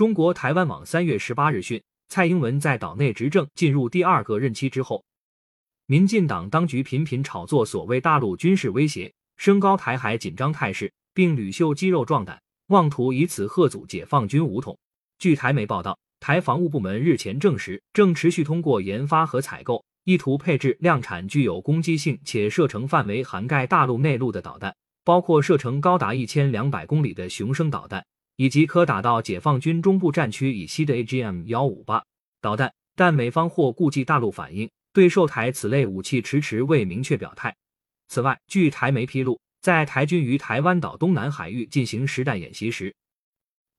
中国台湾网三月十八日讯，蔡英文在岛内执政进入第二个任期之后，民进党当局频频炒作所谓大陆军事威胁，升高台海紧张态势，并屡秀肌肉壮胆，妄图以此吓阻解放军武统。据台媒报道，台防务部门日前证实，正持续通过研发和采购，意图配置量产具有攻击性且射程范围涵盖大陆内陆的导弹，包括射程高达一千两百公里的雄升导弹。以及可打到解放军中部战区以西的 AGM 幺五八导弹，但美方或顾忌大陆反应，对售台此类武器迟迟未明确表态。此外，据台媒披露，在台军于台湾岛东南海域进行实弹演习时，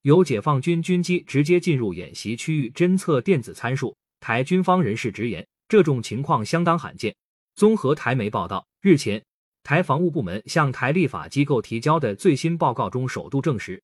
由解放军军机直接进入演习区域侦测电子参数。台军方人士直言，这种情况相当罕见。综合台媒报道，日前台防务部门向台立法机构提交的最新报告中，首度证实。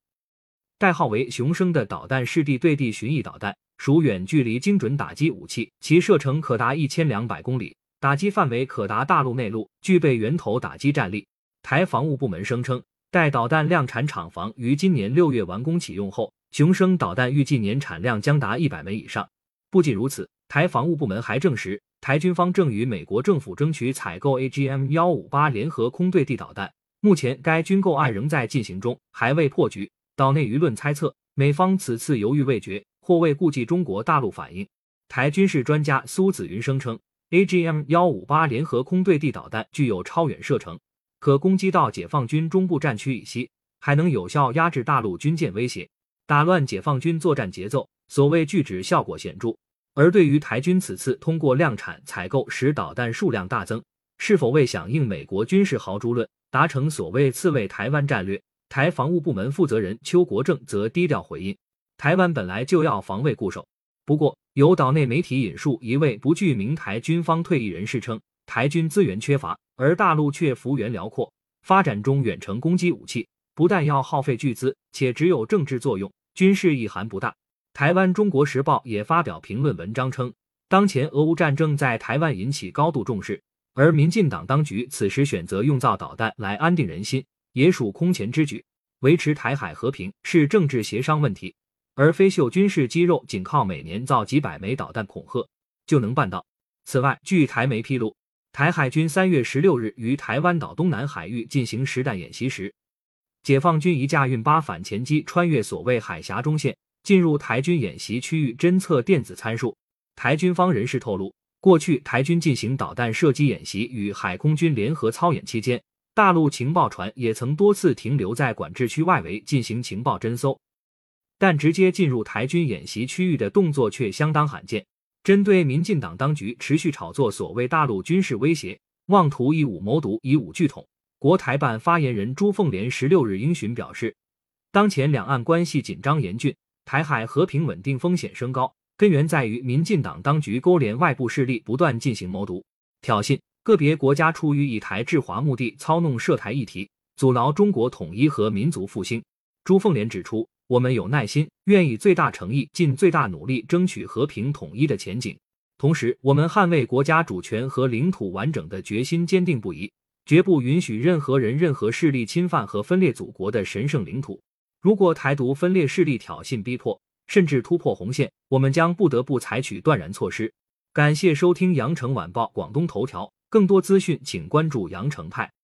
代号为“雄升”的导弹是地对地巡弋导弹，属远距离精准打击武器，其射程可达一千两百公里，打击范围可达大陆内陆，具备源头打击战力。台防务部门声称，待导弹量产厂房于今年六月完工启用后，雄升导弹预计年产量将达一百枚以上。不仅如此，台防务部门还证实，台军方正与美国政府争取采购 AGM 幺五八联合空对地导弹，目前该军购案仍在进行中，还未破局。岛内舆论猜测，美方此次犹豫未决，或为顾忌中国大陆反应。台军事专家苏子云声称，AGM 幺五八联合空对地导弹具有超远射程，可攻击到解放军中部战区以西，还能有效压制大陆军舰威胁，打乱解放军作战节奏。所谓拒止效果显著。而对于台军此次通过量产采购使导弹数量大增，是否为响应美国军事豪猪论，达成所谓刺猬台湾战略？台防务部门负责人邱国正则低调回应：“台湾本来就要防卫固守。”不过，有岛内媒体引述一位不具名台军方退役人士称，台军资源缺乏，而大陆却幅员辽阔，发展中远程攻击武器不但要耗费巨资，且只有政治作用，军事意涵不大。台湾《中国时报》也发表评论文章称，当前俄乌战争在台湾引起高度重视，而民进党当局此时选择用造导弹来安定人心。也属空前之举，维持台海和平是政治协商问题，而非秀军事肌肉，仅靠每年造几百枚导弹恐吓就能办到。此外，据台媒披露，台海军三月十六日于台湾岛东南海域进行实弹演习时，解放军一架运八反潜机穿越所谓海峡中线，进入台军演习区域侦测电子参数。台军方人士透露，过去台军进行导弹射击演习与海空军联合操演期间。大陆情报船也曾多次停留在管制区外围进行情报侦搜，但直接进入台军演习区域的动作却相当罕见。针对民进党当局持续炒作所谓大陆军事威胁，妄图以武谋独、以武拒统，国台办发言人朱凤莲十六日应询表示，当前两岸关系紧张严峻，台海和平稳定风险升高，根源在于民进党当局勾连外部势力，不断进行谋独、挑衅。个别国家出于以台制华目的，操弄涉台议题，阻挠中国统一和民族复兴。朱凤莲指出，我们有耐心，愿以最大诚意、尽最大努力争取和平统一的前景。同时，我们捍卫国家主权和领土完整的决心坚定不移，绝不允许任何人、任何势力侵犯和分裂祖国的神圣领土。如果台独分裂势力挑衅逼迫，甚至突破红线，我们将不得不采取断然措施。感谢收听羊城晚报广东头条。更多资讯，请关注羊城派。